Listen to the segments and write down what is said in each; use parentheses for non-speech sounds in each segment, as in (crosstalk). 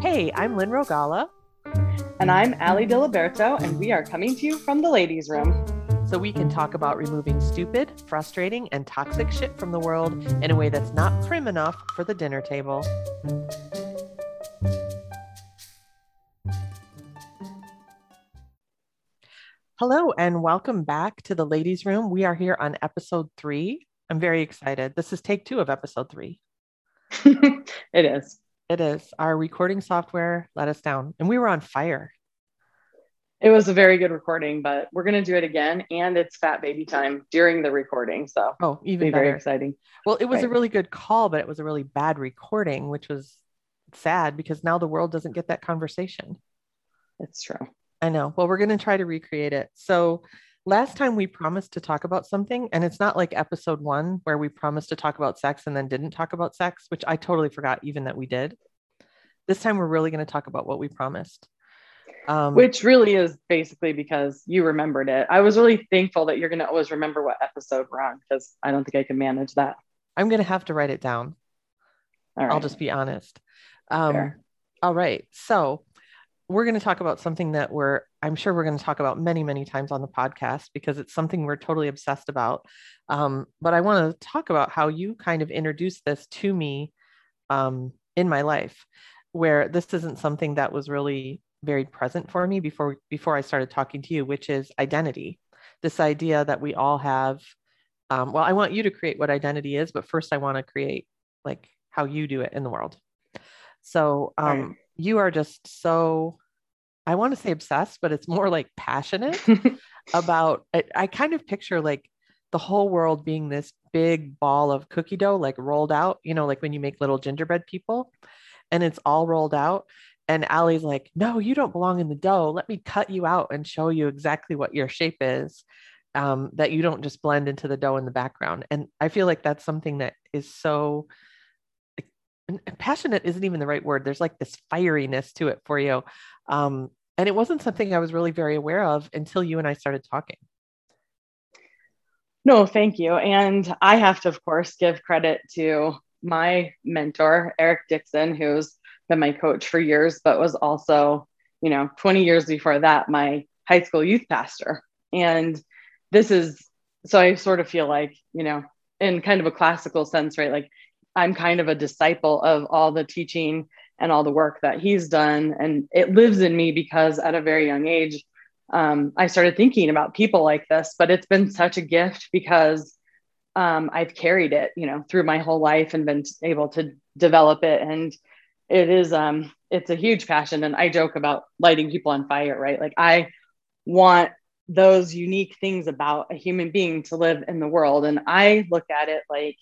Hey, I'm Lynn Rogala. And I'm Ali Diliberto, and we are coming to you from the ladies' room. So we can talk about removing stupid, frustrating, and toxic shit from the world in a way that's not prim enough for the dinner table. Hello, and welcome back to the ladies' room. We are here on episode three. I'm very excited. This is take two of episode three. (laughs) it is. It is. Our recording software let us down, and we were on fire. It was a very good recording, but we're going to do it again, and it's fat baby time during the recording. So, oh, even very exciting. Well, it was right. a really good call, but it was a really bad recording, which was sad because now the world doesn't get that conversation. It's true. I know. Well, we're going to try to recreate it. So, last time we promised to talk about something and it's not like episode one where we promised to talk about sex and then didn't talk about sex which i totally forgot even that we did. This time we're really going to talk about what we promised. Um, which really is basically because you remembered it. I was really thankful that you're going to always remember what episode we're on because i don't think i can manage that. I'm going to have to write it down. I'll just be honest. Um, all right so we're going to talk about something that we're i'm sure we're going to talk about many many times on the podcast because it's something we're totally obsessed about. Um, but i want to talk about how you kind of introduced this to me um, in my life where this isn't something that was really very present for me before before i started talking to you which is identity. This idea that we all have um, well i want you to create what identity is but first i want to create like how you do it in the world. So um, right you are just so I want to say obsessed, but it's more like passionate (laughs) about I, I, kind of picture like the whole world being this big ball of cookie dough, like rolled out, you know, like when you make little gingerbread people and it's all rolled out. And Ali's like, no, you don't belong in the dough. Let me cut you out and show you exactly what your shape is. Um, that you don't just blend into the dough in the background. And I feel like that's something that is so passionate isn't even the right word. There's like this fieriness to it for you. Um, and it wasn't something I was really very aware of until you and I started talking. No, thank you. And I have to, of course, give credit to my mentor, Eric Dixon, who's been my coach for years, but was also, you know, 20 years before that, my high school youth pastor. And this is so I sort of feel like, you know, in kind of a classical sense, right? Like I'm kind of a disciple of all the teaching and all the work that he's done. And it lives in me because at a very young age, um, I started thinking about people like this. But it's been such a gift because um, I've carried it, you know, through my whole life and been able to develop it. And it is, um, it's a huge passion. And I joke about lighting people on fire, right? Like I want those unique things about a human being to live in the world. And I look at it like,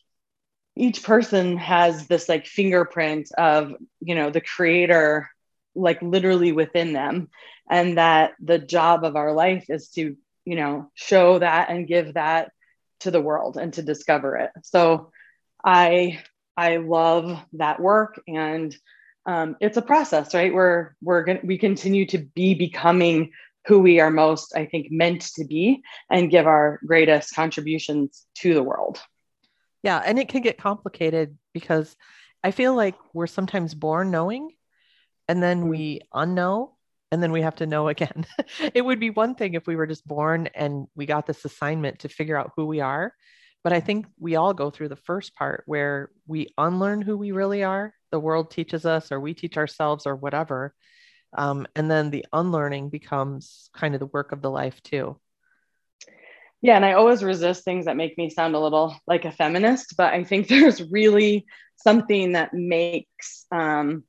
each person has this like fingerprint of you know the creator like literally within them and that the job of our life is to you know show that and give that to the world and to discover it. So i i love that work and um, it's a process right? We're we're gonna we continue to be becoming who we are most i think meant to be and give our greatest contributions to the world yeah. And it can get complicated because I feel like we're sometimes born knowing and then we unknow and then we have to know again. (laughs) it would be one thing if we were just born and we got this assignment to figure out who we are. But I think we all go through the first part where we unlearn who we really are. The world teaches us, or we teach ourselves, or whatever. Um, and then the unlearning becomes kind of the work of the life, too. Yeah, and I always resist things that make me sound a little like a feminist, but I think (laughs) there's really something that makes um,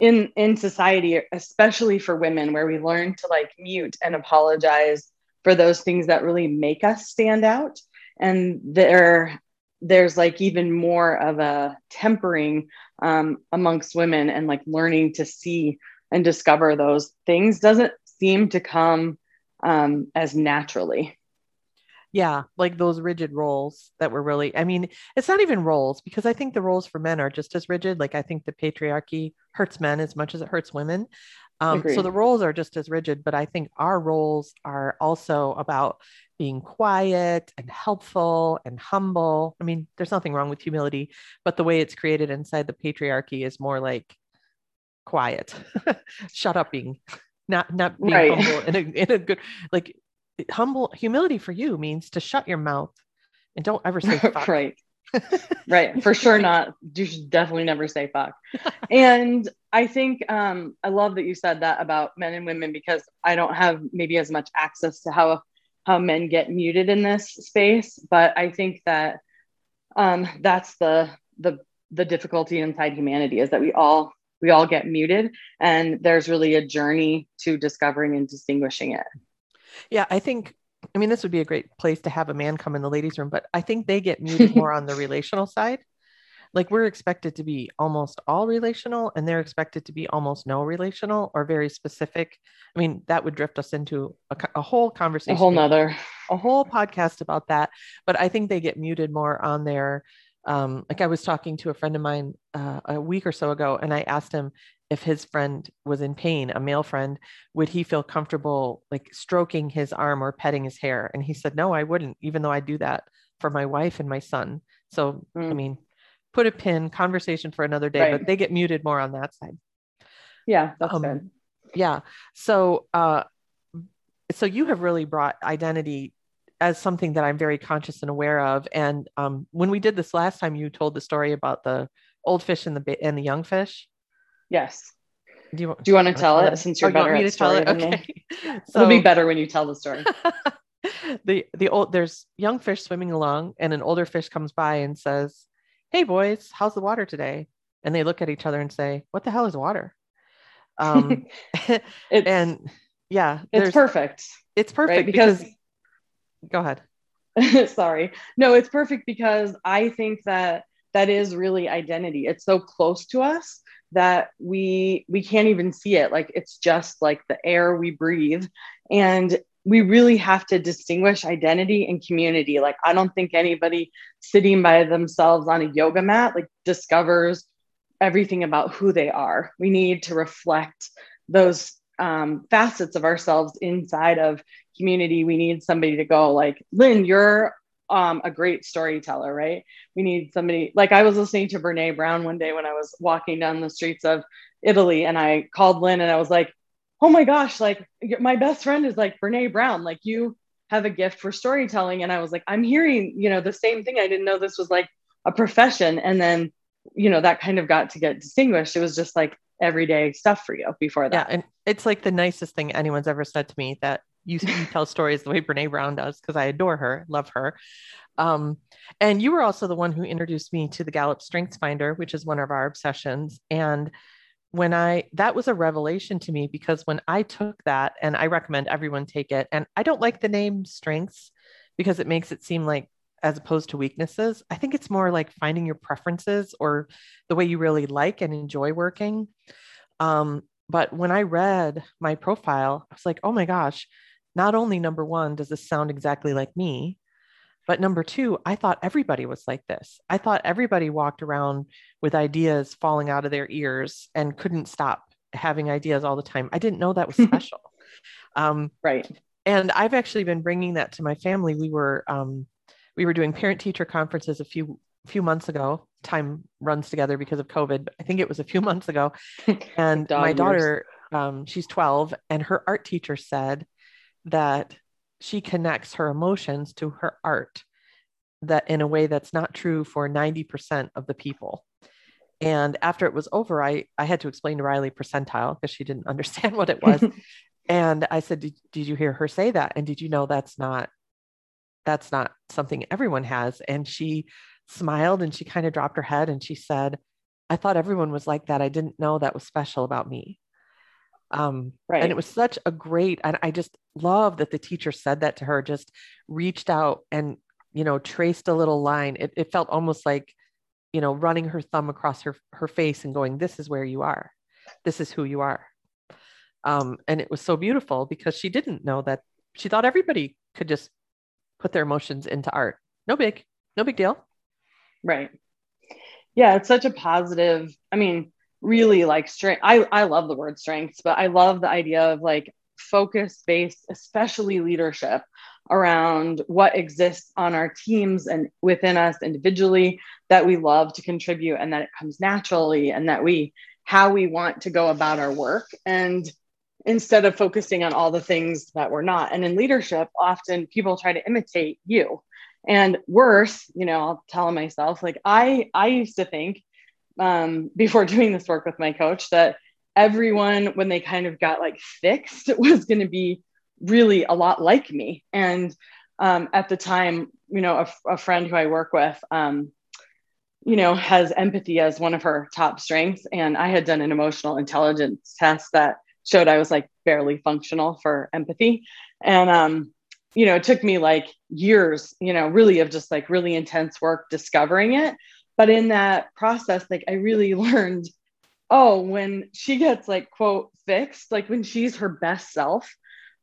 in in society, especially for women, where we learn to like mute and apologize for those things that really make us stand out, and there there's like even more of a tempering um, amongst women and like learning to see and discover those things doesn't seem to come um, as naturally yeah like those rigid roles that were really i mean it's not even roles because i think the roles for men are just as rigid. Like i think the patriarchy hurts men as much as it hurts women. Um, so the roles are just as rigid but i think our roles are also about being quiet and helpful and humble. I mean there's nothing wrong with humility but the way it's created inside the patriarchy is more like quiet. (laughs) Shut up being not not being right. humble in a, in a good like humble humility for you means to shut your mouth and don't ever say (laughs) fuck. right. (laughs) Right. For sure not. You should definitely never say fuck. (laughs) And i think um i love that you said that about men and women because i don't have maybe as much access to how how men get muted in this space but i think that um that's the the the difficulty inside humanity is that we all we all get muted and there's really a journey to discovering and distinguishing it yeah i think I mean, this would be a great place to have a man come in the ladies' room, but I think they get muted more on the (laughs) relational side. Like we're expected to be almost all relational, and they're expected to be almost no relational or very specific. I mean, that would drift us into a, a whole conversation, a whole nother, a whole podcast about that. But I think they get muted more on their um, like I was talking to a friend of mine uh, a week or so ago, and I asked him if his friend was in pain, a male friend, would he feel comfortable like stroking his arm or petting his hair? And he said, no, I wouldn't, even though I do that for my wife and my son. So, mm. I mean, put a pin, conversation for another day, right. but they get muted more on that side. Yeah, that's um, good. Yeah. So, uh, so you have really brought identity as something that I'm very conscious and aware of. And um, when we did this last time, you told the story about the old fish and the and the young fish. Yes. Do you, do you want to tell it since you're oh, better you at story than okay. so, (laughs) It'll be better when you tell the story. (laughs) the the old there's young fish swimming along, and an older fish comes by and says, "Hey boys, how's the water today?" And they look at each other and say, "What the hell is water?" Um, (laughs) and yeah, it's perfect. It's perfect right? because, because. Go ahead. Sorry. No, it's perfect because I think that that is really identity. It's so close to us that we we can't even see it. Like it's just like the air we breathe. And we really have to distinguish identity and community. Like i don't think anybody sitting by themselves on a yoga mat like discovers everything about who they are. We need to reflect those um, facets of ourselves inside of community. We need somebody to go like lynn you're um, a great storyteller, right? We need somebody like I was listening to Brene Brown one day when I was walking down the streets of Italy and I called Lynn and I was like, oh my gosh, like my best friend is like Brene Brown. Like you have a gift for storytelling. And I was like, I'm hearing, you know, the same thing. I didn't know this was like a profession. And then, you know, that kind of got to get distinguished. It was just like everyday stuff for you before that. Yeah. And it's like the nicest thing anyone's ever said to me that you, you tell stories the way Brene Brown does because I adore her, love her. Um, and you were also the one who introduced me to the Gallup Strengths Finder, which is one of our obsessions. And when I that was a revelation to me because when I took that, and I recommend everyone take it, and I don't like the name strengths because it makes it seem like as opposed to weaknesses. I think it's more like finding your preferences or the way you really like and enjoy working. Um, but when I read my profile, I was like, oh my gosh, not only number one, does this sound exactly like me, but number two, I thought everybody was like this. I thought everybody walked around with ideas falling out of their ears and couldn't stop having ideas all the time. I didn't know that was (laughs) special. um, right. And I've actually been bringing that to my family. We were um, we were doing parent teacher conferences a few few months ago. Time runs together because of COVID. But I think it was a few (laughs) months ago. (laughs) And my daughter, um, she's 12, and her art teacher said, that she connects her emotions to her art that in a way that's not true for 90% of the people. And after it was over i i had to explain to riley percentile because she didn't (laughs) understand what it was. (laughs) And i said did, did you hear her say that? And did you know that's not that's not something everyone has? And she smiled and she kind of dropped her head and she said i thought everyone was like that. I didn't know that was special about me um, right. And it was such a great, and I just love that the teacher said that to her, just reached out and, you know, traced a little line. It, it felt almost like, you know, running her thumb across her, her face and going, this is where you are. This is who you are. Um, and it was so beautiful because she didn't know that she thought everybody could just put their emotions into art. No big, no big deal. Right. Yeah, it's such a positive. I mean, really like strength. I, I love the word strengths, but I love the idea of like focus based, especially leadership around what exists on our teams and within us individually that we love to contribute and that it comes naturally and that we how we want to go about our work and instead of focusing on all the things that we're not. And in leadership, often people try to imitate you. And worse, you know, I'll tell myself, like I I used to think um, before (laughs) doing this work with my coach that everyone, when they kind of got like fixed, (laughs) was going to be really a lot like me. And um, at the time, you know, a, a friend who I work with, um, you know, has empathy as one of her top strengths. And I had done an emotional intelligence test that showed I was like barely functional for empathy. And, um, you know, it took me like years, you know, really of just like really intense work discovering it. But in that process, like I really (laughs) learned, oh, when she gets like, quote, fixed, like when she's her best self,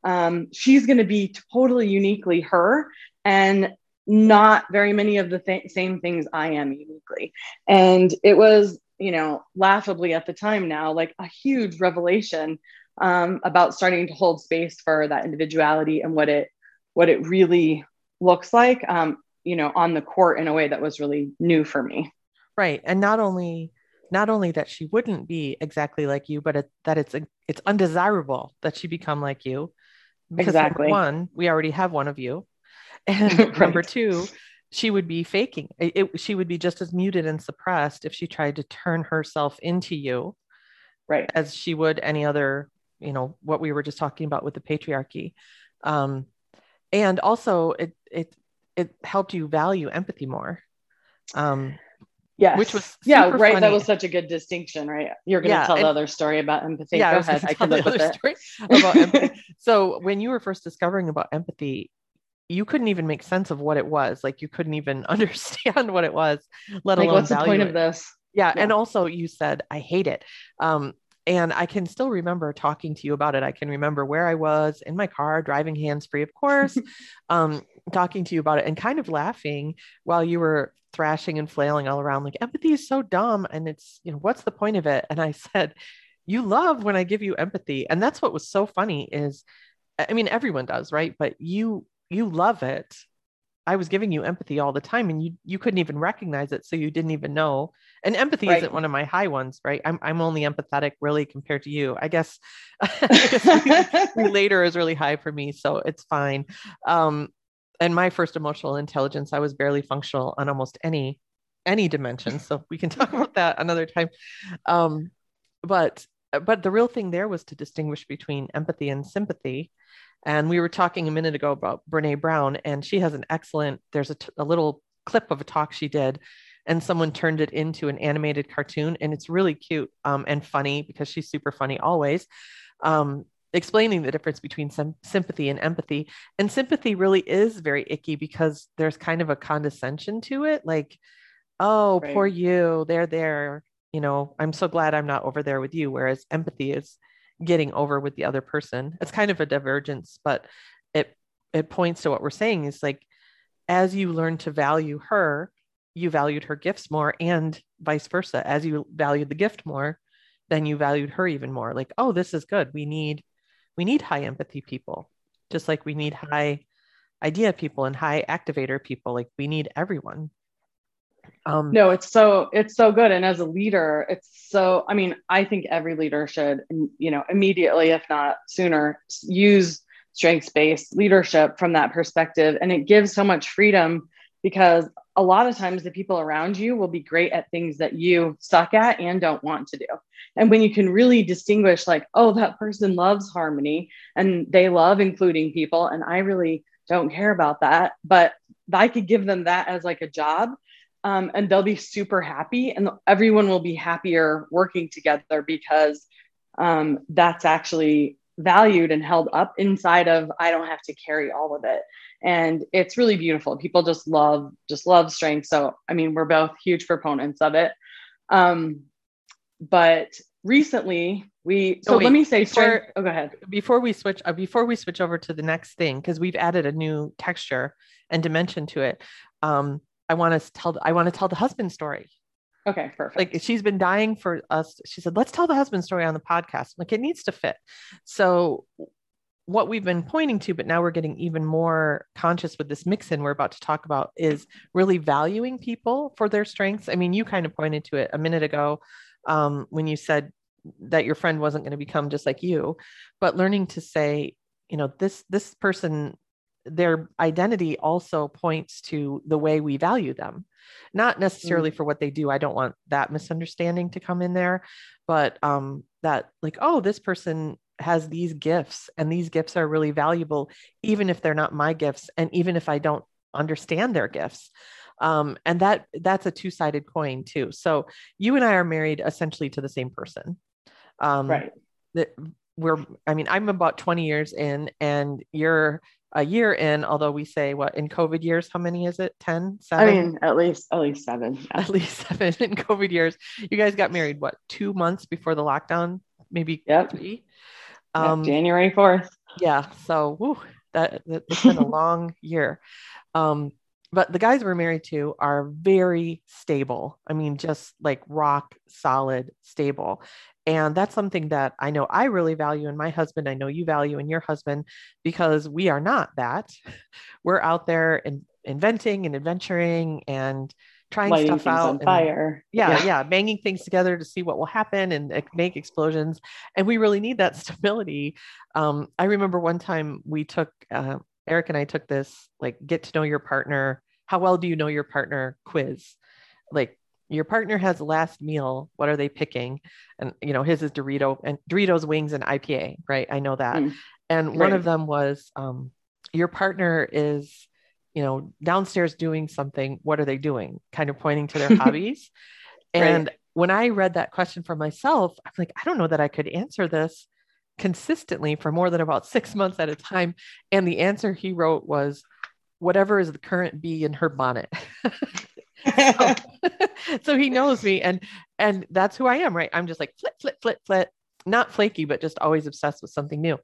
um, she's going to be totally uniquely her and not very many of the th- same things I am uniquely. And it was, you know, laughably at the time now, like a huge revelation um, about starting to hold space for that individuality and what it what it really looks like, um, you know, on the court in a way that was really new for me. Right, and not only not only that she wouldn't be exactly like you, but it, that it's it's undesirable that she become like you because exactly. one, we already have one of you. And (laughs) right. number two, she would be faking. It, it, she would be just as muted and suppressed if she tried to turn herself into you, right? As she would any other, you know, what we were just talking about with the patriarchy. Um, and also, it it it helped you value empathy more. Um, yeah which was yeah right funny. that was such a good distinction right? You're going to yeah, tell and, the other story about empathy. Yeah, go I ahead i (laughs) can live with it. about empathy. (laughs) so when you were first discovering about empathy you couldn't even make sense of what it was. Like you couldn't even (laughs) understand what it was let like, alone what's the point it. of this? Yeah, yeah, and also you said i hate it. Um and i can still remember talking to you about it. I can remember where i was in my car driving hands free of course. Um talking to you about it and kind of laughing while you were thrashing and flailing all around like empathy is so dumb and it's you know what's the point of it? And i (laughs) said you love when i give you empathy. And that's what was so funny is i mean everyone does right? But you you love it. I was giving you empathy all the time and you you couldn't even recognize it so you didn't even know. And empathy right. isn't one of my high ones right? I'm, I'm only empathetic really compared to you. I guess, (laughs) I guess (laughs) relator is really high for me so it's fine. Um and my first emotional intelligence, I was barely functional on almost any any dimension. So we can (laughs) talk about that another time. Um, but but the real thing there was to distinguish between empathy and sympathy. And we were talking a minute ago about Brene Brown, and she has an excellent. There's a, t- a little clip of a talk she did, and someone turned it into an animated cartoon, and it's really cute um, and funny because she's super funny always. Um, explaining the difference between some sympathy and empathy. And sympathy really is very icky because there's kind of a condescension to it. Like, oh, right. poor you, they're there. You know, I'm so glad I'm not over there with you. Whereas empathy is getting over with the other person. It's kind of a divergence, but it it points to what we're saying is like as you learn to value her, you valued her gifts more and vice versa. As you valued the gift more, then you valued her even more. Like, oh, this is good. We need we need high empathy people, just like we need high idea people and high activator people. Like we need everyone. Um, no, it's so it's so good, and as a leader, it's so. I mean, I think every leader should, you know, immediately, if not sooner, use strengths based leadership from that perspective, and it gives so much freedom because a lot of times the people around you will be great at things that you suck at and don't want to do. And when you can really distinguish, like, oh, that person loves harmony and they love including people, and I really don't care about that, but I could give them that as like a job. Um, and they'll be super happy, and everyone will be happier working together because um, that's actually valued and held up inside of I don't have to carry all of it and it's really beautiful people just love just love strength so i mean we're both huge proponents of it um but recently we so oh, let me say before, strength, oh go ahead before we switch uh, before we switch over to the next thing because we've added a new texture and dimension to it um i want to tell i want to tell the husband story Okay, perfect. Like she's been dying for us. She said, let's tell the husband story on the podcast. Like it needs to fit. So what we've been pointing to, but now we're getting even more conscious with this mix in we're about to talk about is really valuing people for their strengths. I mean, you kind of pointed to it a minute ago um, when you said that your friend wasn't going to become just like you, but learning to say, you know, this this person their identity also points to the way we value them not necessarily mm. for what they do i don't want that misunderstanding to come in there but um that like oh this person has these gifts and these gifts are really valuable even if they're not my gifts and even if i don't understand their gifts um, and that that's a two-sided coin too so you and i are married essentially to the same person um, right that we're i mean i'm about 20 years in and you're a year in, although we say what in COVID years, how many is it? 10, seven? I mean, at least, at least seven. Yeah. (laughs) At least seven in COVID years. You guys got married, what, two months before the lockdown? Maybe yep. three? Um, January 4th. Yeah. So whew, that, that's been a (laughs) long year. Um, but the guys we're married to are very stable. I mean, just like rock solid, stable. And that's something that I know I really value in my husband. I know you value in your husband because we are not that. (laughs) We're out there and inventing and adventuring and trying Lighting stuff out. On fire. Yeah, yeah, yeah, banging things together to see what will happen and make explosions. And we really need that (laughs) stability. Um, I remember one time we took uh, Eric and I took this like get to know your partner. How well do you know your partner quiz? Like your partner has last meal what are they picking and you know his is dorito and doritos wings and ipa right i know that mm, and right. one of them was um, your partner is you know downstairs doing something what are they doing kind of pointing to their (laughs) hobbies and right. when i read that question for myself i'm like i don't know that i could answer this consistently for more than about six months at a time and the answer he wrote was whatever is the current bee in her bonnet (laughs) so, (laughs) so, he knows me and and that's who I am, right? I'm just like flip, flip, flip, flip, not flaky, but just always obsessed with something new.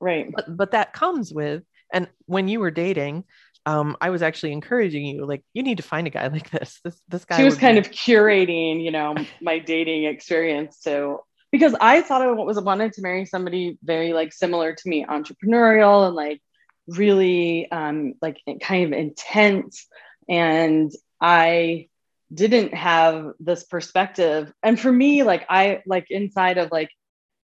Right. But but that comes with and when you were dating, um, I was actually encouraging you, like, you need to find a guy (laughs) like this. This this guy. She was kind be- of curating, you know, my dating experience. So because I thought I was wanted to marry somebody very like similar to me, entrepreneurial and like really um, like kind of intense and I didn't have this perspective. And for me, like I like inside of like,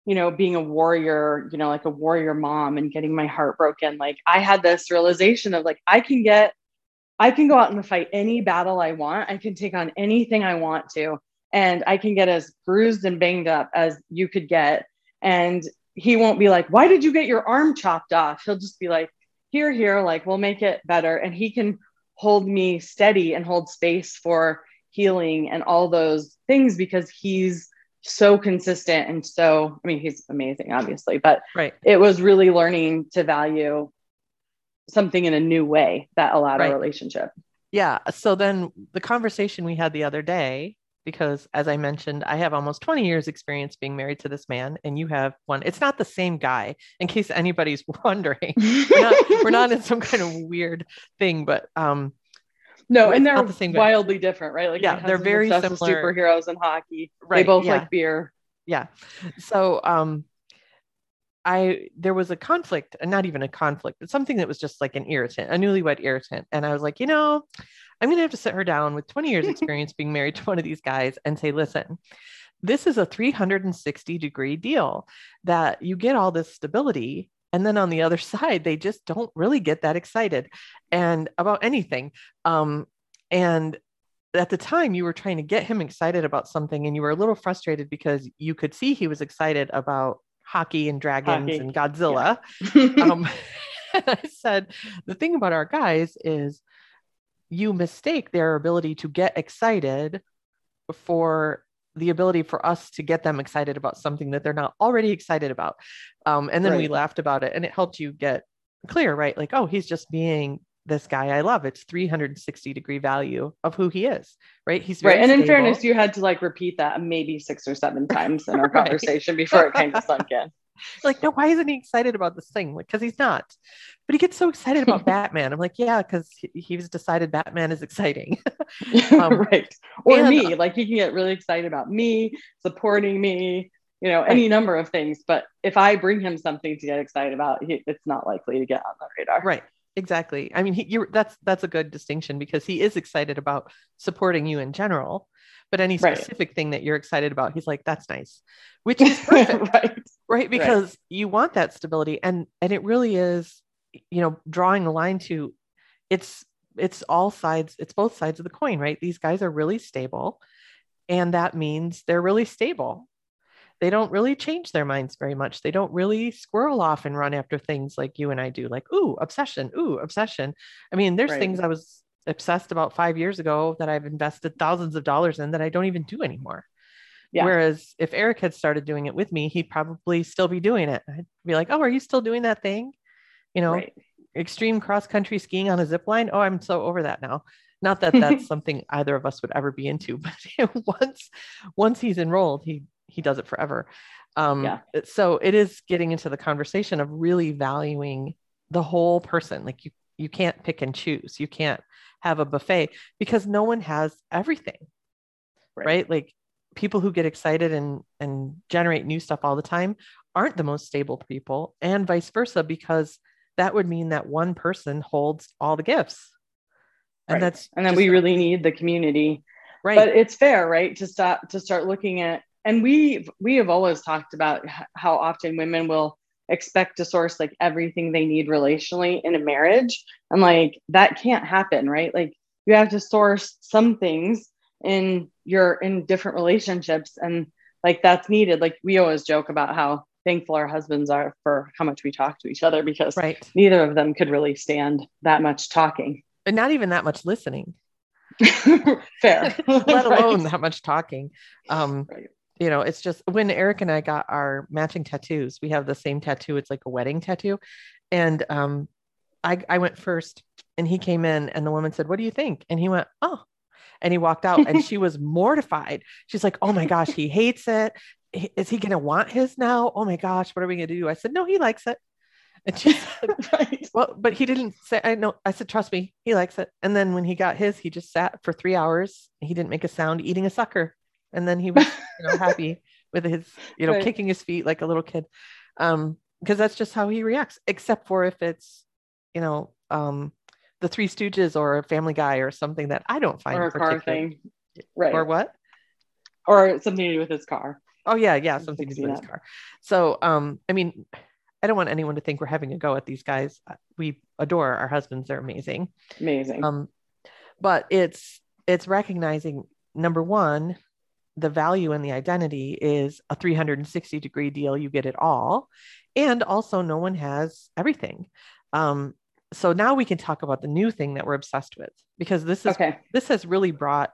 you know, being a warrior, you know, like a warrior mom and getting my heart broken, like I had this realization of like, I can get, I can go out and fight any battle I want. I can take on anything I want to. And I can get as bruised and banged up as you could get. And he won't be like, why did you get your arm chopped off? He'll just be like, here, here, like, we'll make it better. And he can hold me steady and hold space for healing and all those things because he's so consistent and so i mean he's amazing obviously but right it was really learning to value something in a new way that allowed right. a relationship yeah so then the conversation we had the other day because as I mentioned, I have almost 20 years experience being married to this man and you have one. It's not the same guy in case anybody's (laughs) wondering. we're, not, we're not in some kind of weird thing, but um no, and they're the same wildly different, right? Like yeah, they're very similar. superheroes and hockey. Right. They both yeah. like beer. Yeah. So um I there was a conflict, and not even a conflict, but something that was just like an irritant, a newlywed irritant. And I was like, you know, I'm going to have to sit her down with 20 years (laughs) experience being married to one of these guys and say, listen, this is a 360 degree deal that you get all this stability. And then on the other (laughs) side, they just don't really get that excited and about anything. Um, and at the time, you were trying to get him excited about something, and you were a little frustrated because you could see he was excited about hockey and dragons hockey. and Godzilla. Yeah. (laughs) um, (laughs) and I said, the thing about our guys is you mistake their ability to get excited for the ability for us to get them excited about something that they're not already excited about. Um, and then right. we laughed about it and it helped you get clear, right? Like, oh, he's just being this guy I love. It's 360 degree value of who he is, right? He's right. And stable. in fairness, you had to like repeat that maybe six or seven (laughs) times in our right. conversation before it kind of sunk in. Like, no, why isn't he excited about this thing? Like, because he's not. But he gets so excited about (laughs) Batman. I'm like, yeah, because he, he's decided Batman is exciting. (laughs) um, right. Or and, me. Like, he can get really excited about me, supporting me, you know, any number of things. But if I bring him something to get excited about, he, it's not likely to get on the radar. Right exactly i mean he, you're that's that's a good distinction because he is excited about supporting you in general but any specific right. thing that you're excited about, he's like, that's nice, (laughs) which is perfect. right. Right. Because right. you want that stability. And and it really is, you know, drawing a line to it's it's all sides, it's both sides of the coin, right? These guys are really stable. And that means they're really stable they don't really change their minds very much. They don't really squirrel off and run after things like you and I do, like, ooh, obsession, ooh, obsession. I mean, there's right. things I was obsessed about five years ago that I've invested thousands of dollars in that I don't even do anymore. Yeah. Whereas if Eric had started doing it with me, he'd probably still be doing it. I'd be like, oh, are you still doing that thing? You know, right. extreme cross country skiing on a zip line. Oh, I'm so over that now. Not that that's (laughs) something either of us would ever be into, (laughs) but once once he's enrolled, he he does it forever. Um, yeah. So it is getting into the conversation of really valuing the whole person. Like you, you can't pick and choose. You can't have a buffet because no one has everything, right? right? Like people who get excited and and generate new stuff all the time aren't the most stable people, and vice versa, because that would mean that one person holds all the gifts. And right. that's and then we really need the community. Right. But it's fair, right? To stop to start looking at and we we have always talked about how often women will expect to source like everything they need relationally in a marriage and like that can't happen right like you have to source some things in your in different relationships and like that's needed like we always joke about how thankful our husbands are for how much we talk to each other because right. neither of them could really stand that much talking and not even that much listening (laughs) fair (laughs) let (laughs) alone right. that much talking um right you know, it's just when Eric and I got our matching tattoos, we have the same tattoo. It's like a wedding tattoo. And um, I, I went first and he came in and the woman said, What do you think? And he went, Oh, and he walked out and she was mortified. She's like, Oh my gosh, he hates it. Is he going to want his now? Oh my gosh, what are we going to do? I said, No, he likes it. And she said, (laughs) right. Well, but he didn't say, I know. I said, Trust me, he likes it. And then when he got his, he just sat for three hours. He didn't make a sound eating a sucker and then he was you know happy (laughs) with his you know right. kicking his feet like a little kid um because that's just how he reacts except for if it's you know um the three stooges or a family guy or something that i don't find or a car thing. Right. Or what? Or something to do with his car. Oh yeah yeah something to do with his car. So um i mean i don't want anyone to think we're having a go at these guys. Uh, we adore our husbands. They're amazing. Amazing. Um but it's it's recognizing number one the value and the identity is a 360 degree deal. You get it all. And also, no one has everything. Um, so now we can talk about the new thing that we're obsessed with because this is okay. this has really brought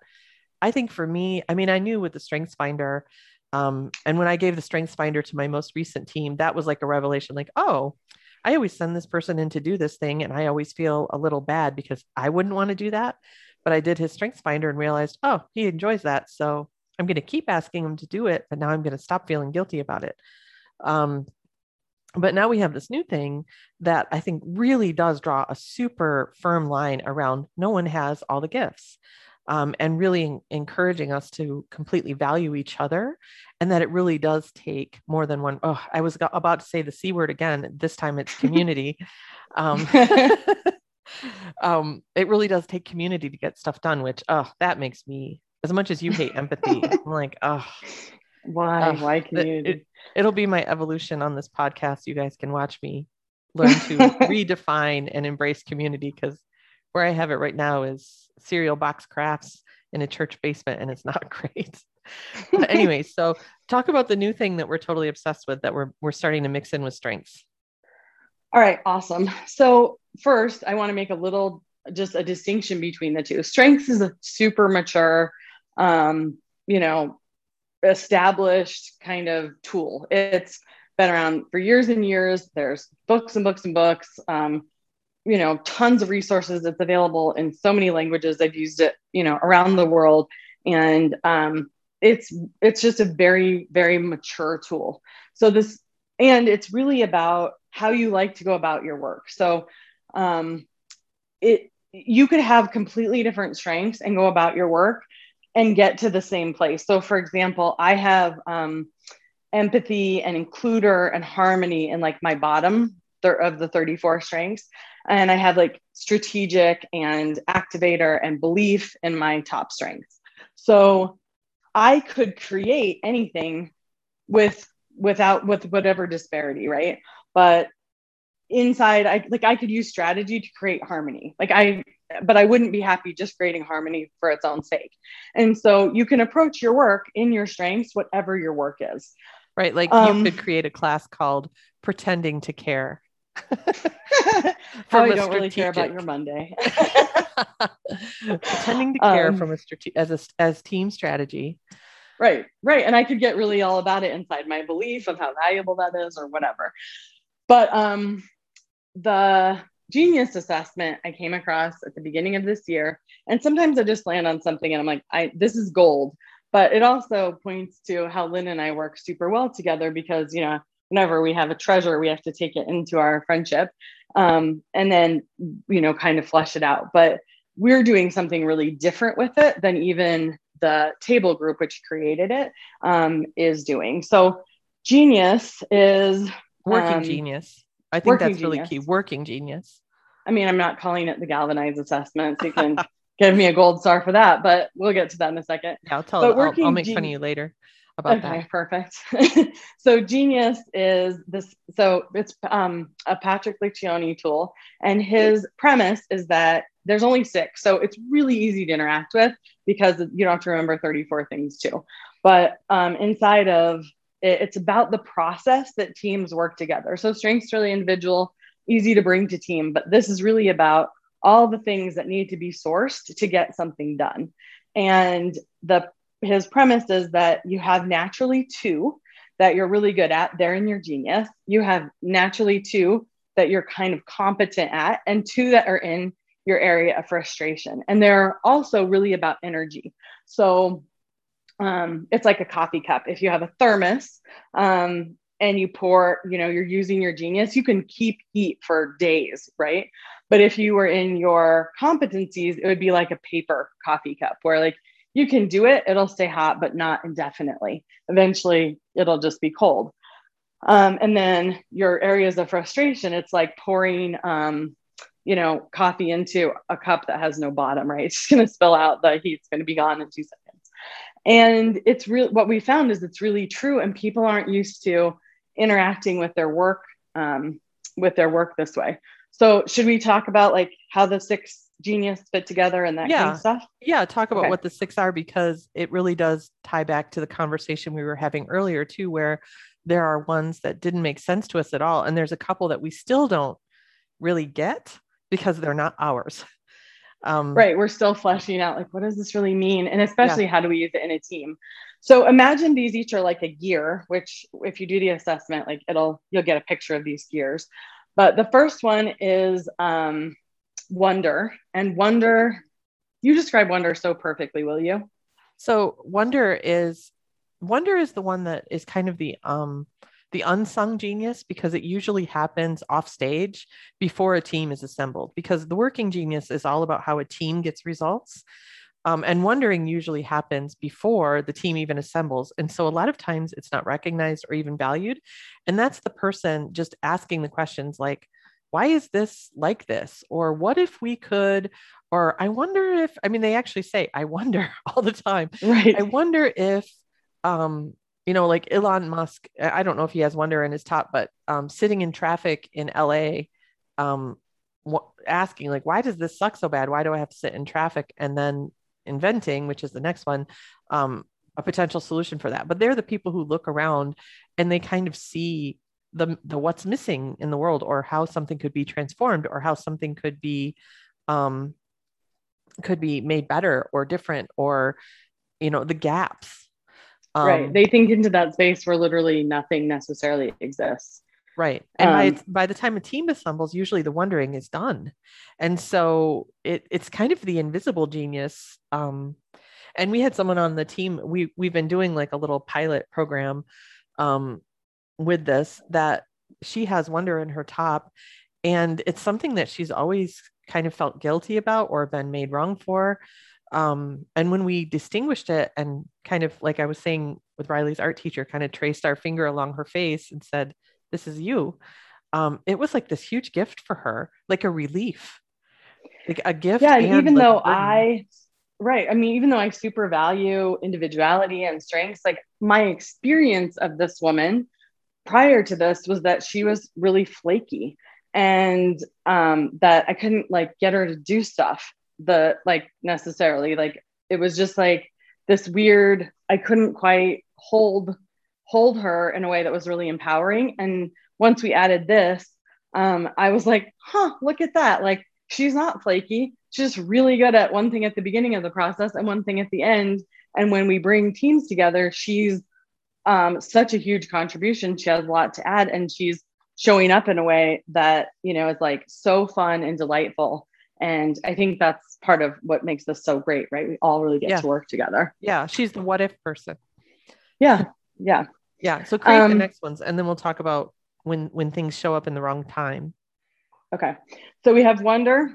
i think for me i mean i knew with the strengths finder um, and when i gave the strengths finder to my most recent team that was like a revelation like oh i always send this person in to do this thing and i always feel a little bad because i wouldn't want to do that but i did his strengths finder and realized oh he enjoys that so I'm going to keep asking him to do it, but now I'm going to stop feeling guilty about it. Um, but now we have this new thing that I think really does draw a super firm line around no one has all the gifts. Um, and really encouraging us to completely value each other and that it really does take more than one. Oh, I was about to say the C word again. This time it's community. (laughs) um, (laughs) um, it really does take community to get stuff done, which, oh, that makes me as much as you hate empathy, (laughs) I'm like, oh, why? why community? It, will be my evolution on this podcast. You guys can watch me learn to (laughs) redefine and embrace community because where I have it right now is cereal box crafts in a church basement, and it's not (laughs) great. but (laughs) anyway, so talk about the new thing that we're totally obsessed with that we're we're starting to mix in with strengths. All right, awesome. So first, I want to make a little just a distinction between the two. Strengths is a super mature um, you know, established kind of tool. It's been around for years and years. There's books and books and books. Um, you know, tons of resources. It's available in so many languages. I've used it, you know, around the world, and um, it's it's just a very very mature tool. So this, and it's really about how you like to go about your work. So, um, it you could have completely different strengths and go about your work and get to the same place. So, for example, I have um, empathy and includer and harmony in like my bottom thir- of the 34 strengths. And I have like strategic and activator and belief in my top strengths. So, I could create anything with without with whatever disparity, right? But inside I like I could use strategy to create harmony. Like I but I wouldn't be happy just creating harmony for its own sake. And so you can approach your work in your strengths, whatever your work is. Right. Like um, you could create a class called Pretending to Care. (laughs) How I don't really care about your Monday. (laughs) (laughs) Pretending to care um, from a strate- as a as team strategy. Right, right. And I could get really all about it inside my belief of how valuable that is or whatever. But um the genius assessment I came across at the beginning of this year. And sometimes I just land on something and I'm like, I this is gold. But it also points to how Lynn and I work super well together because, you know, whenever we have a treasure, we have to take it into our friendship um, and then, you know, kind of flesh it out. But we're doing something really different with it than even the table group, which created it, um, is doing. So, genius is working um, genius. I think that's really genius. key. Working genius. I mean, I'm not calling it the galvanized assessment. So you can (laughs) give me a gold star for that, but we'll get to that in a second. Yeah, I'll tell. But I'll, I'll make gen- fun of you later about okay, that. Perfect. (laughs) so Genius is this. So it's um, a Patrick Lencioni tool, and his premise is that there's only six, so it's really easy to interact with because you don't have to remember 34 things too. But um, inside of it's about the process that teams work together. So strengths really individual, easy to bring to team, but this is really about all the things that need to be sourced to get something done. And the his premise is that you have naturally two that you're really good at, they're in your genius. You have naturally two that you're kind of competent at, and two that are in your area of frustration. And they're also really about energy. So um, it's like a coffee cup. If you have a thermos um, and you pour, you know, you're using your genius, you can keep heat for days, right? But if you were in your competencies, it would be like a paper coffee cup where like you can do it, it'll stay hot, but not indefinitely. Eventually, it'll just be cold. Um, and then your areas of frustration, it's like pouring, um, you know, coffee into a cup that has no bottom, right? (laughs) It's going to spill out. The heat's going to be gone in two seconds. And it's really what we found is it's really true, and people aren't used to interacting with their work um, with their work this way. So, should we talk about like how the six genius fit together and that yeah. kind of stuff? Yeah, talk about okay. what the six are because it really does tie back to the conversation we were having earlier too, where there are ones that didn't make sense to us at all. And there's a couple that we still don't really get because they're not ours. Um, right. We're still fleshing out like, what does this really mean? And especially yeah. how do we use it in a team? So imagine these each are like a gear, which if you do the assessment, like it'll, you'll get a picture of these gears. But the first one is um, wonder and wonder you describe wonder so perfectly will you so wonder is wonder is the one that is kind of the um the unsung genius because it usually happens off stage before a team is assembled because the working genius is all about how a team gets results um, and wondering usually happens before the team even assembles and so a lot of times it's not recognized or even valued and that's the person just asking the questions like why is this like this? Or what if we could? Or I wonder if, I mean, they actually say, I wonder (laughs) all the time. Right. I wonder if, um, you know, like Elon Musk, I don't know if he has wonder in his top, but um, sitting in traffic in LA, um, asking like, why does this suck so bad? Why do I have to sit in traffic? And then inventing, which is the next one, um, a potential solution for that. But they're the people who look around and they kind of see the the what's missing in the world or how something could be transformed or how something could be um could be made better or different or you know the gaps um, right they think into that space where literally nothing necessarily exists. Right. And um, by, by the time a team assembles usually the wondering is done. And so it, it's kind of the invisible genius um, and we had someone on the team we we've been doing like a little pilot program um, with this that she has wonder in her top. And it's something that she's always kind of felt guilty about or been made wrong for um, and when we distinguished it and kind of like i was saying with riley's art teacher kind of traced our finger along her face and said this is you um, it was like this huge gift for her like a relief like a gift yeah and even though i right. I mean, even though I super value individuality and strengths, like my experience of this woman prior to this was that she was really flaky and um, that I couldn't like get her to do stuff the like necessarily like it was just like this weird I couldn't quite hold hold her in a way that was really empowering. And once we added this um, I was like huh look at that. Like she's not flaky. She's just really good at one thing at the beginning of the process and one thing at the end. And when we bring teams together she's um, such a huge contribution. She has a lot to add and she's showing up in a way that you know is like so fun and delightful and i think that's part of what makes this so great right? We all really get yeah. to work together. Yeah she's the what if person. Yeah yeah. Yeah so create um, the next ones and then we'll talk about when when things show up in the wrong time. Okay so we have wonder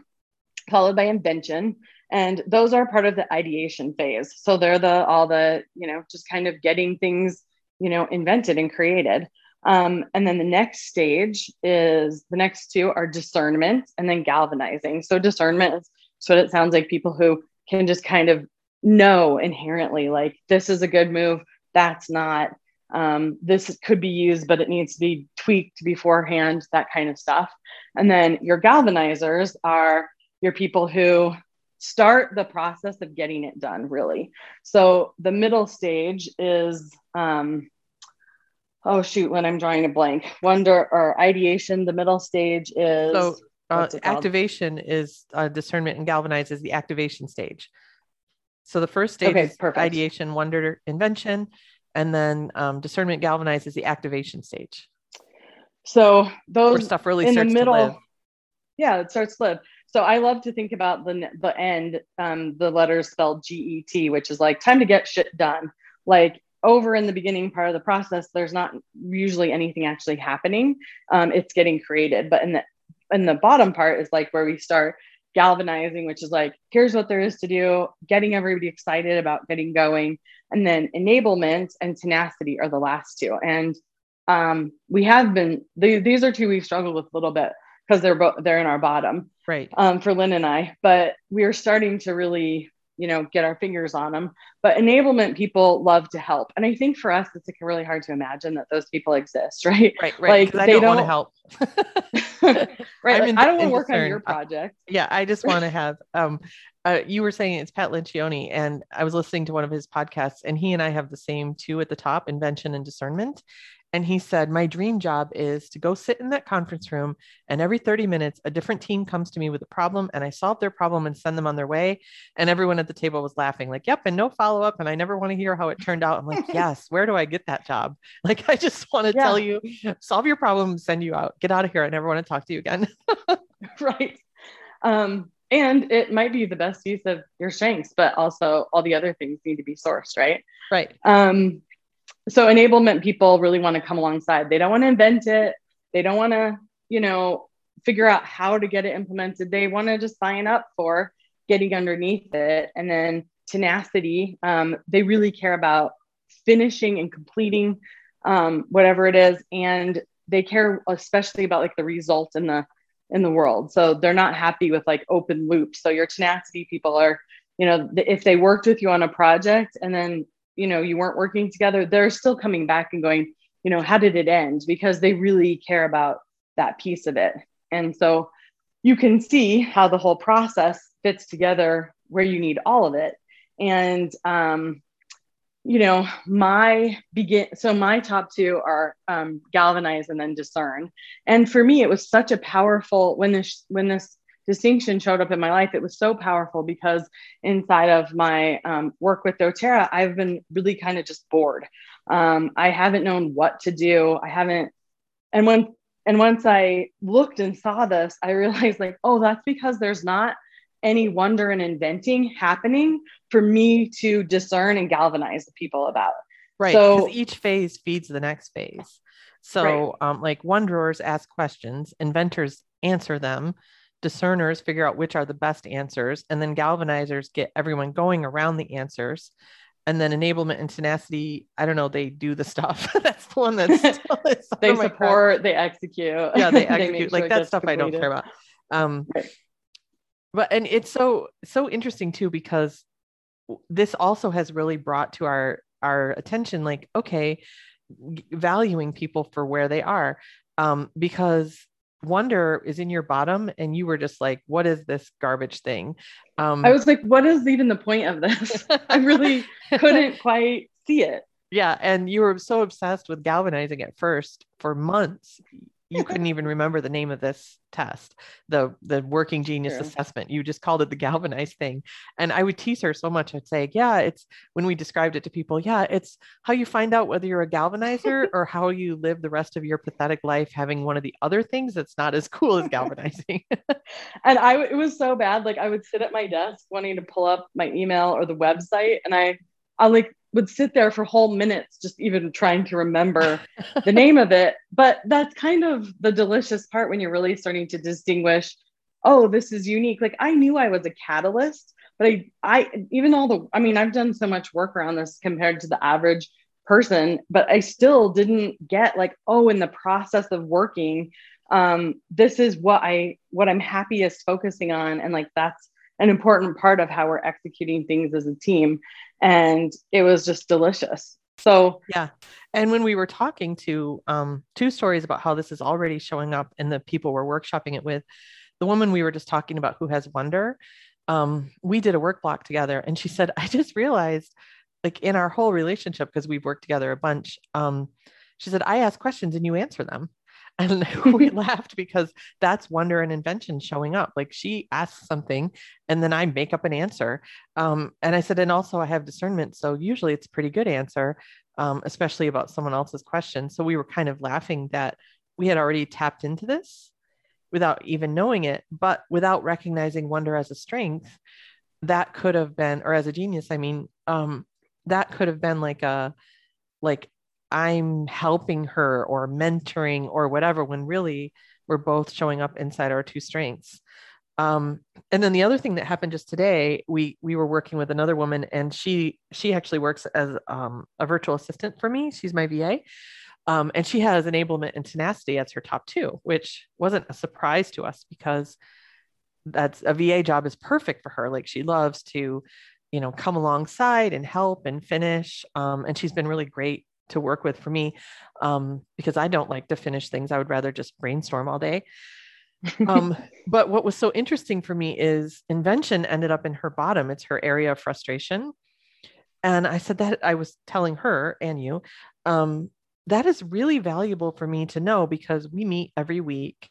followed by invention and those are part of the ideation phase. So they're the all the you know just kind of getting things you know invented and created um, and then the next stage is the next two are discernment and then galvanizing. So discernment is what it sounds like people who can just kind of know inherently like this is a good move, that's not. Um, this could be used, but it needs to be tweaked beforehand, that kind of stuff. And then your galvanizers are your people who start the process of getting it done, really. So the middle stage is um, oh shoot when i'm drawing a blank. Wonder or ideation the middle stage is so uh, activation is uh, discernment and galvanize is the activation stage. So the first stage okay, is perfect. ideation wonder invention and then um, discernment galvanize is the activation stage. So those Where stuff really in the middle, yeah it starts to live. So I love to think about the the end, um, the letters spelled G E T, which is like time to get shit done. Like over in the beginning part of the process, there's not usually anything actually happening. Um, it's getting created, but in the in the bottom part is like where we start galvanizing, which is like here's what there is to do, getting everybody excited about getting going, and then enablement and tenacity are the last two. And um, we have been these are two we've struggled with a little bit because they're both they're in our bottom, right? Um, for Lynn and I, but we're starting to really you know get our fingers on them but enablement people love to help. And i think for us it's like really hard to imagine that those people exist (laughs) right? Right right like they don't, want to help. (laughs) Right like, i don't want to work on your project. Yeah i just want to (laughs) have um uh, you were saying it's Pat Lencioni, and I was listening to one of his podcasts, and he and I have the same two at the top invention and discernment. And he said, My dream job is to go sit in that conference room, and every 30 minutes, a different team comes to me with a problem, and I solve their problem and send them on their way. And everyone at the table was laughing, like, Yep, and no follow up. And I never want to hear how it turned out. I'm like, (laughs) Yes, where do I get that job? (laughs) Like, I just want to yeah. tell you, solve your problem, send you out, get out of here. I never want to talk to you again. (laughs) right. Um, and it might be the best use of your strengths, but also all the other things need to be sourced, right? Right. Um, so enablement people really want to come alongside. They don't want to invent it. They don't want to, you know, figure out how to get it implemented. They want to just sign up for getting underneath it. And then tenacity, um, they really care about finishing and completing um, whatever it is. And they care especially about like the result in the in the world. So they're not happy with like open loops. So your tenacity people are, you know, if they worked with you on a project and then you know you weren't working together they're still coming back and going you know how did it end? Because they really care about that piece of it. And so you can see how the whole process fits together where you need all of it. And um, you know my begin so my top two are um, galvanize and then discern. And for me it was such a powerful when this when this distinction showed up in my life, it was so powerful because inside of my um, work with doTERRA, I've been really kind of just bored. Um, I haven't known what to do. I haven't, and when and once I looked and saw this, I realized like, oh, that's because there's not any wonder and inventing happening for me to discern and galvanize the people about. Right. So each phase feeds the next phase. So, right. um, like wonderers ask questions, inventors answer them, discerners figure out which are the best answers and then galvanizers get everyone going around the answers and then enablement and tenacity i don't know they do the stuff (laughs) that's the one that's (laughs) they support they execute yeah they (laughs) execute they like that stuff completed. i don't care about um right. but and it's so so interesting too because this also has really brought to our our attention like okay valuing people for where they are um, because wonder is in your bottom and you were just like what is this garbage thing? Um, i was like what is even the point of this? (laughs) I really couldn't (laughs) quite see it. Yeah and you were so obsessed with galvanizing at first for months you couldn't even remember the name of this test, the the working genius True. assessment. You just called it the galvanized thing. And I would tease her so much. I'd say, yeah, it's when we described it to people, yeah, it's how you find out whether you're a galvanizer (laughs) or how you live the rest of your pathetic life having one of the other things that's not as cool as galvanizing. (laughs) and I it was so bad. Like I would sit at my desk wanting to pull up my email or the website and I I like would sit there for whole minutes just even trying to remember (laughs) the name of it. But that's kind of the delicious part when you're really starting to distinguish, oh, this is unique. Like I knew I was a catalyst, but I I even all the I mean, I've done so much work around this compared to the average person, but I still didn't get like, oh, in the process of working, um, this is what I what I'm happiest focusing on. And like that's an important part of how we're executing things as a team. And it was just delicious. So, yeah. And when we were talking to um, two stories about how this is already showing up and the people we're workshopping it with, the woman we were just talking about who has wonder, um, we did a work block together. And she said, I just realized, like in our whole relationship, because we've worked together a bunch, um, she said, I ask questions and you answer them. And (laughs) (laughs) we laughed because that's wonder and invention showing up. Like she asks something and then I make up an answer. Um, and I said, and also I have discernment. So usually it's a pretty good answer, um, especially about someone else's question. So we were kind of laughing that we had already tapped into this without even knowing it, but without recognizing wonder as a strength, that could have been, or as a genius, I mean, um, that could have been like a, like I'm helping her or mentoring or whatever, when really we're both showing up inside our two strengths. Um, and then the other thing that happened just today, we we were working with another woman, and she she actually works as um, a virtual assistant for me. She's my VA, um, and she has enablement and tenacity as her top two, which wasn't a surprise to us because that's a VA job is perfect for her. Like she loves to, you know, come alongside and help and finish. Um, and she's been really great to work with for me um, because I don't like to finish things. I would rather just brainstorm all day. (laughs) um, but what was so interesting for me is invention ended up in her bottom. It's her area of frustration. And I said that I was telling her and you, um, that is really valuable for me to know because we meet every week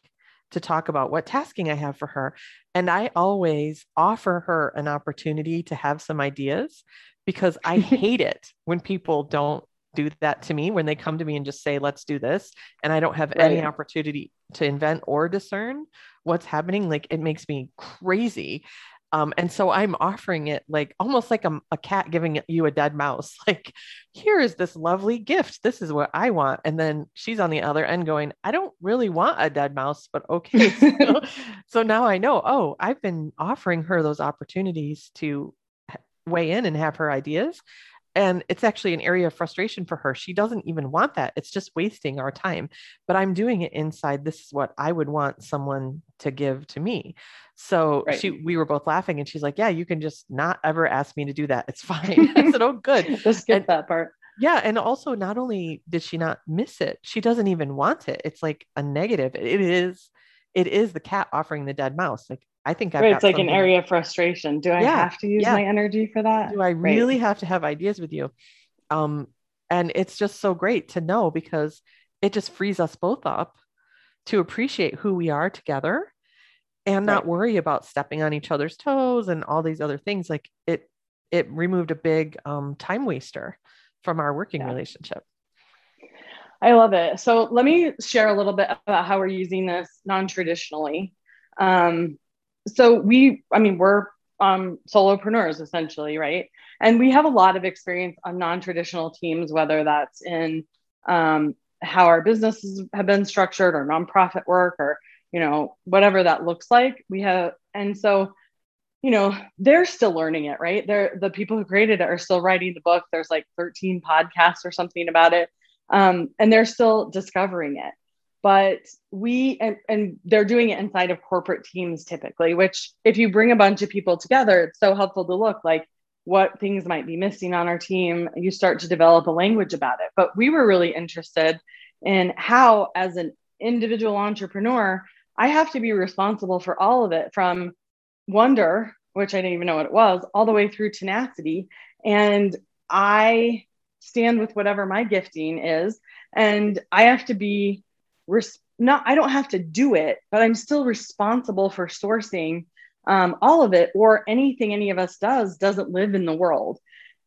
to talk about what tasking I have for her. And I always offer her an opportunity to have some ideas because I (laughs) hate it when people don't do that to me when they come to me and just say let's do this and i don't have right. any opportunity to invent or discern what's happening like it makes me crazy. Um, and so i'm offering it like almost like a, a cat giving you a dead mouse (laughs) like here is this lovely gift. This is what i want. And then she's on the other end going i don't really want a dead mouse but okay. (laughs) So, (laughs) so now i know oh i've been offering her those opportunities to weigh in and have her ideas and it's actually an area of frustration for her. She doesn't even want that. It's just wasting our time. But i'm doing it inside. This is what i would want someone to give to me. So right. she we were both laughing and she's like yeah you can just not ever ask me to do that. It's (laughs) fine. (laughs) I said oh good. Just skip and, that part. Yeah and also not only did she not miss it she doesn't even want it. It's like a negative. It is it is the cat offering the dead mouse. Like I think I've right, it's like something. an area of frustration. Do I yeah, have to use yeah. my energy for that? Do I really right. have to have ideas with you? Um, and it's just so great to know because it just frees us both up to appreciate who we are together and not right. worry about stepping on each other's toes and all these other things. Like it, it removed a big um, time waster from our working yeah. relationship. I love it. So let me share a little bit about how we're using this non-traditionally. Um, so we, I mean, we're um, solopreneurs essentially, right? And we have a lot of experience on non-traditional teams, whether that's in um, how our businesses have been structured or nonprofit work or you know whatever that looks like. We have, and so you know they're still learning it, right? They're the people who created it are still writing the book. There's like 13 podcasts or something about it, um, and they're still discovering it but we and, and they're doing it inside of corporate teams typically which if you bring a bunch of people together it's so helpful to look like what things might be missing on our team, you start to develop a language about it. But we were really interested in how, as an individual entrepreneur, I have to be responsible for all of it from wonder, which I didn't even know what it was, all the way through tenacity. And I stand with whatever my gifting is. And I have to be res- not, I don't have to do it, but I'm still responsible for sourcing um, all of it or anything any of us does doesn't live in the world.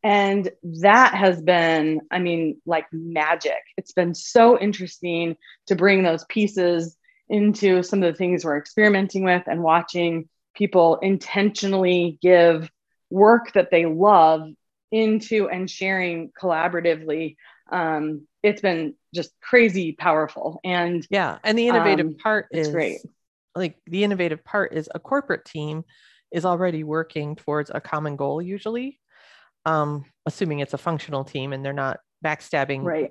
And that has been, I mean, like magic. It's been so interesting to bring those pieces into some of the things we're experimenting with and watching people intentionally give work that they love into and sharing collaboratively um, it's been just crazy powerful. And yeah and the innovative um, part is great. like the innovative part is a corporate team is already working towards a common goal usually um, assuming it's a functional team and they're not backstabbing right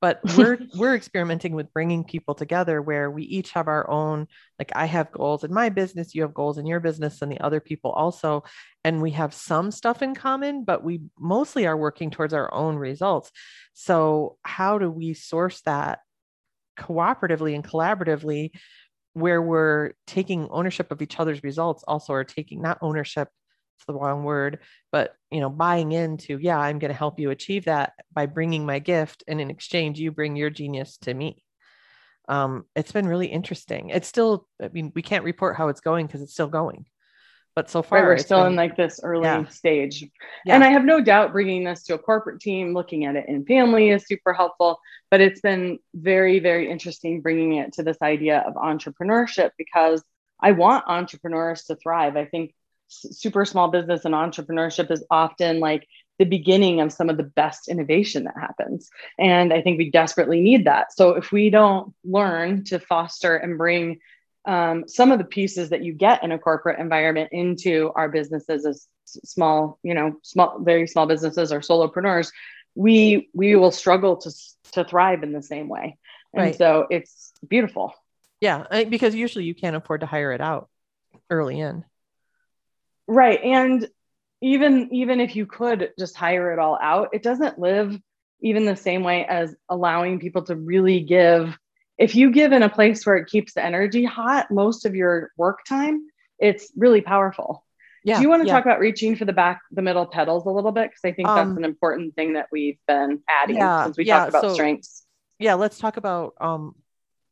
but (laughs) we're we're experimenting with bringing people together where we each have our own like i have goals in my business you have goals in your business and the other people also and we have some stuff in common but we mostly are working towards our own results. So how do we source that cooperatively and collaboratively where we're taking ownership of each other's results also are taking not ownership it's the wrong word but you know buying into yeah i'm going to help you achieve that by bringing my gift and in exchange you bring your genius to me um, it's been really interesting it's still i mean we can't report how it's going because it's still going but so far right, we're still been, in like this early yeah. stage yeah. and i have no doubt bringing this to a corporate team looking at it in family is super helpful but it's been very very interesting bringing it to this idea of entrepreneurship because i want entrepreneurs to thrive i think super small business and entrepreneurship is often like the beginning of some of the best innovation that happens. And I think we desperately need that. So if we don't learn to foster and bring um, some of the pieces that you get in a corporate environment into our businesses as small, you know, small, very small businesses or solopreneurs, we we will struggle to to thrive in the same way. And right. so it's beautiful. Yeah, because usually you can't afford to hire it out early in. Right. And even even if you could just hire it all out, it doesn't live even the same way as allowing people to really give. If you give in a place where it keeps the energy hot most of your work time, it's really powerful. Yeah, Do you want to yeah. talk about reaching for the back, the middle pedals a little bit? Because I think that's um, an important thing that we've been adding yeah, since we yeah, talked about so, strengths. Yeah, let's talk about um,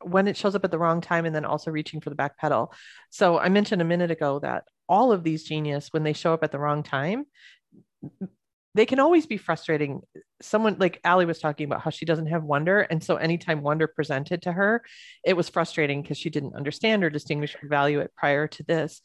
when it shows up at the wrong time and then also reaching for the back pedal. So I mentioned a minute ago that all of these genius, when they show up at the wrong time, they can always be frustrating. Someone like Allie was talking about how she doesn't have wonder. And so anytime wonder presented to her, it was frustrating because she didn't understand or distinguish or value it prior to this.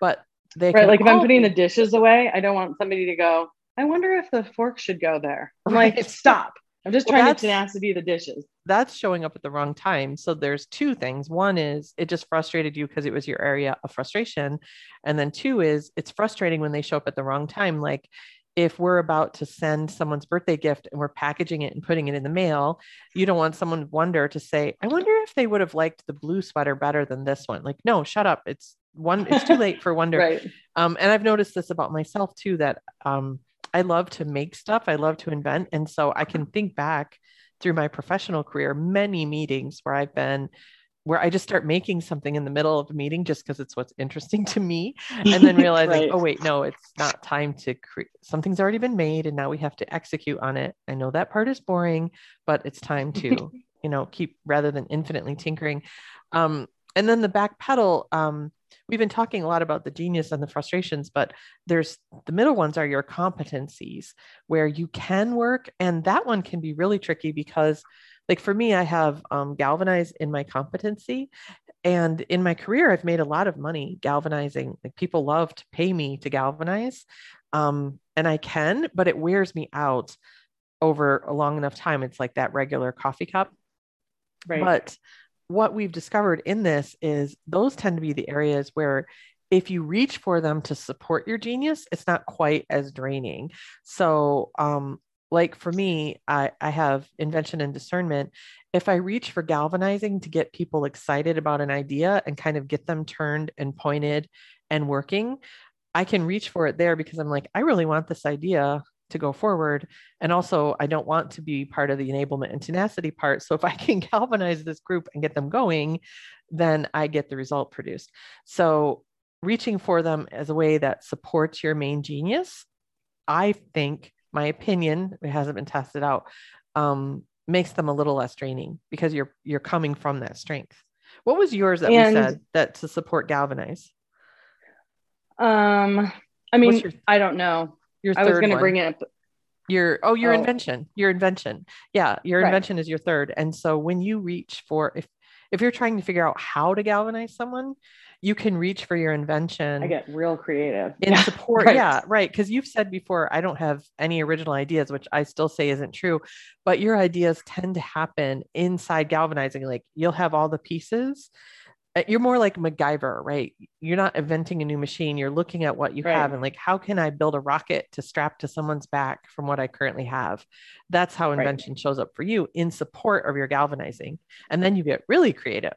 But they right, like if I'm putting the dishes away, I don't want somebody to go, I wonder if the fork should go there. I'm right. like, stop. I'm just well, trying to tenacity the dishes. That's showing up at the wrong time. So there's two things. One is it just frustrated you because it was your area of frustration. And then two is it's frustrating when they show up at the wrong time. Like if we're about to send someone's birthday gift and we're packaging it and putting it in the mail, you don't want someone to wonder to say, I wonder if they would have liked the blue sweater better than this one. Like, no, shut up. It's one, it's too late for (laughs) wonder. right. Um, and I've noticed this about myself too, that um, I love to make stuff. I love to invent. And so I can think back through my professional career, many meetings where I've been where I just start making something in the middle of a meeting just because it's what's interesting to me. And then (laughs) realizing, right. oh, wait, no, it's not time to create something's already been made and now we have to execute on it. I know that part is boring, but it's time to, (laughs) you know, keep rather than infinitely tinkering. Um, and then the back pedal, um, we've been talking a lot about the genius and the frustrations, but there's the middle ones are your competencies where you can work. And that one can be really tricky because, like for me, I have um, galvanized in my competency. And in my career, I've made a lot of money galvanizing. Like people love to pay me to galvanize. Um, and I can, but it wears me out over a long enough time. It's like that regular coffee cup. Right. But what we've discovered in this is those tend to be the areas where if you reach for them to support your genius, it's not quite as draining. So, um, like for me, I, I have invention and discernment. If I reach for galvanizing to get people excited about an idea and kind of get them turned and pointed and working, I can reach for it there because I'm like, I really want this idea to go forward. And also, I don't want to be part of the enablement and tenacity part. So if I (laughs) can galvanize this group and get them going, then I get the result produced. So reaching for them as a way that supports your main genius, I think, my opinion, it hasn't been tested out, um, makes them a little less draining because you're you're coming from that strength. What was yours that and, we said that to support galvanize? Um, I mean, your, I don't know. Your I was going to bring up. Your oh, your oh. invention, your invention. Yeah, your right. invention is your third. And so when you reach for if if you're trying to figure out how to galvanize someone, you can reach for your invention. I get real creative in yeah, support. (laughs) Right. Yeah, right. Because you've said before, I don't have any original ideas, which I still say isn't true, but your ideas tend to happen inside galvanizing. Like you'll have all the pieces. Uh, you're more like MacGyver, right? You're not inventing a new machine. You're looking at what you right. have and like, how can I build a rocket to strap to someone's back from what I currently have? That's how invention right. shows up for you in support of your galvanizing. And then you get really creative.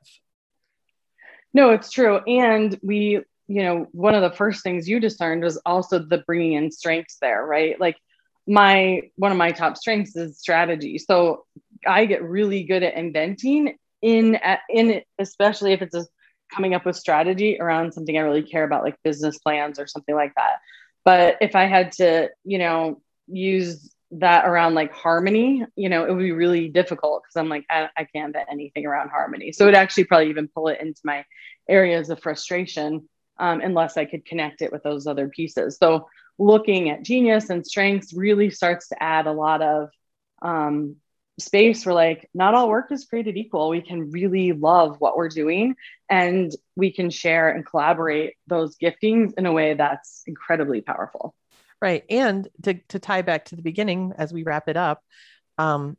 No, it's true. And we, you know, one of the first things you discerned was also the bringing in strengths there, right? Like my, one of my top strengths is strategy. So I get really good at inventing in, in, especially if it's a, coming up with strategy around something I really care about, like business plans or something like that. But if I had to, you know, use that around like harmony, you know, it would be really difficult because I'm like, I, I can't bet anything around harmony. So it actually probably even pull it into my areas of frustration um, unless I could connect it with those other pieces. So looking at genius and strengths really starts to add a lot of um, space where like not all work is created equal. We can really love what we're doing and we can share and collaborate those giftings in a way that's incredibly powerful. Right. And to, to tie back to the beginning as we wrap it up, um,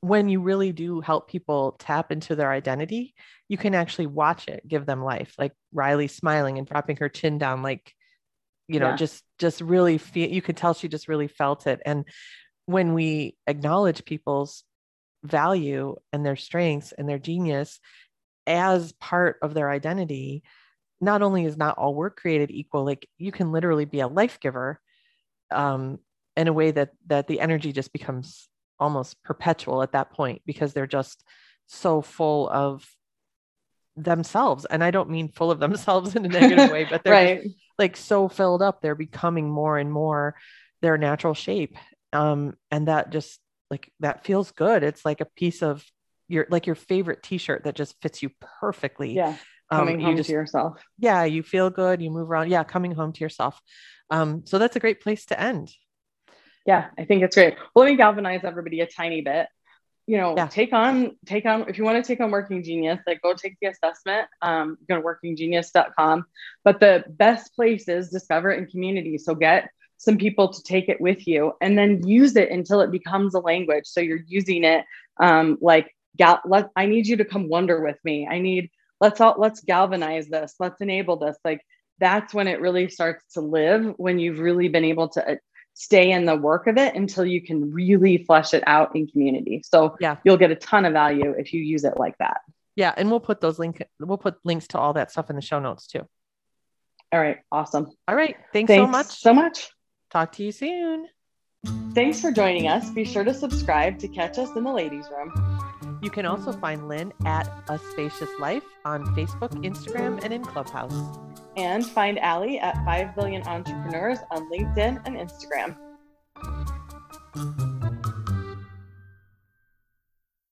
when you really do help people tap into their identity, you can actually watch it give them life. Like Riley smiling and dropping her chin down, like, you know, yeah. just just really feel you could tell she just really felt it. And when we acknowledge people's value and their strengths and their genius as part of their identity, not only is not all work created equal, like you can literally be a life giver um, in a way that that the energy just becomes almost perpetual at that point because they're just so full of themselves and i don't mean full of (laughs) themselves in a negative way but (laughs) they're right. like so filled up they're becoming more and more their natural shape um and that just like that feels good it's like a piece of your like your favorite t-shirt that just fits you perfectly yeah um, coming um, home you just, to yourself yeah you feel good you move around yeah coming home to yourself um, so that's a great place to end. Yeah, I think it's great. Well, let me galvanize everybody a tiny bit. You know, yeah. take on, take on, if you want to take on Working Genius, like go take the assessment. Um, go to workinggenius.com. But the best place is discover and community. So get some people to take it with you and then use it until it becomes a language. So you're using it um, like, gal- let, I need you to come wonder with me. I need, let's all, let's galvanize this. Let's enable this. Like, that's when it really starts to live when you've really been able to uh, stay in the work of it until you can really flesh it out in community. So yeah, you'll get a ton of value if you use it like that. Yeah, and we'll put those link we'll put links to all that stuff in the show notes too. All right, awesome. All right, thanks, thanks so much. So much. Talk to you soon. Thanks for joining us. Be sure to subscribe to catch us in the ladies' room. You can also find Lynn at A Spacious Life on Facebook, Instagram, and in Clubhouse. And find Allie at 5 Billion Entrepreneurs on LinkedIn and Instagram.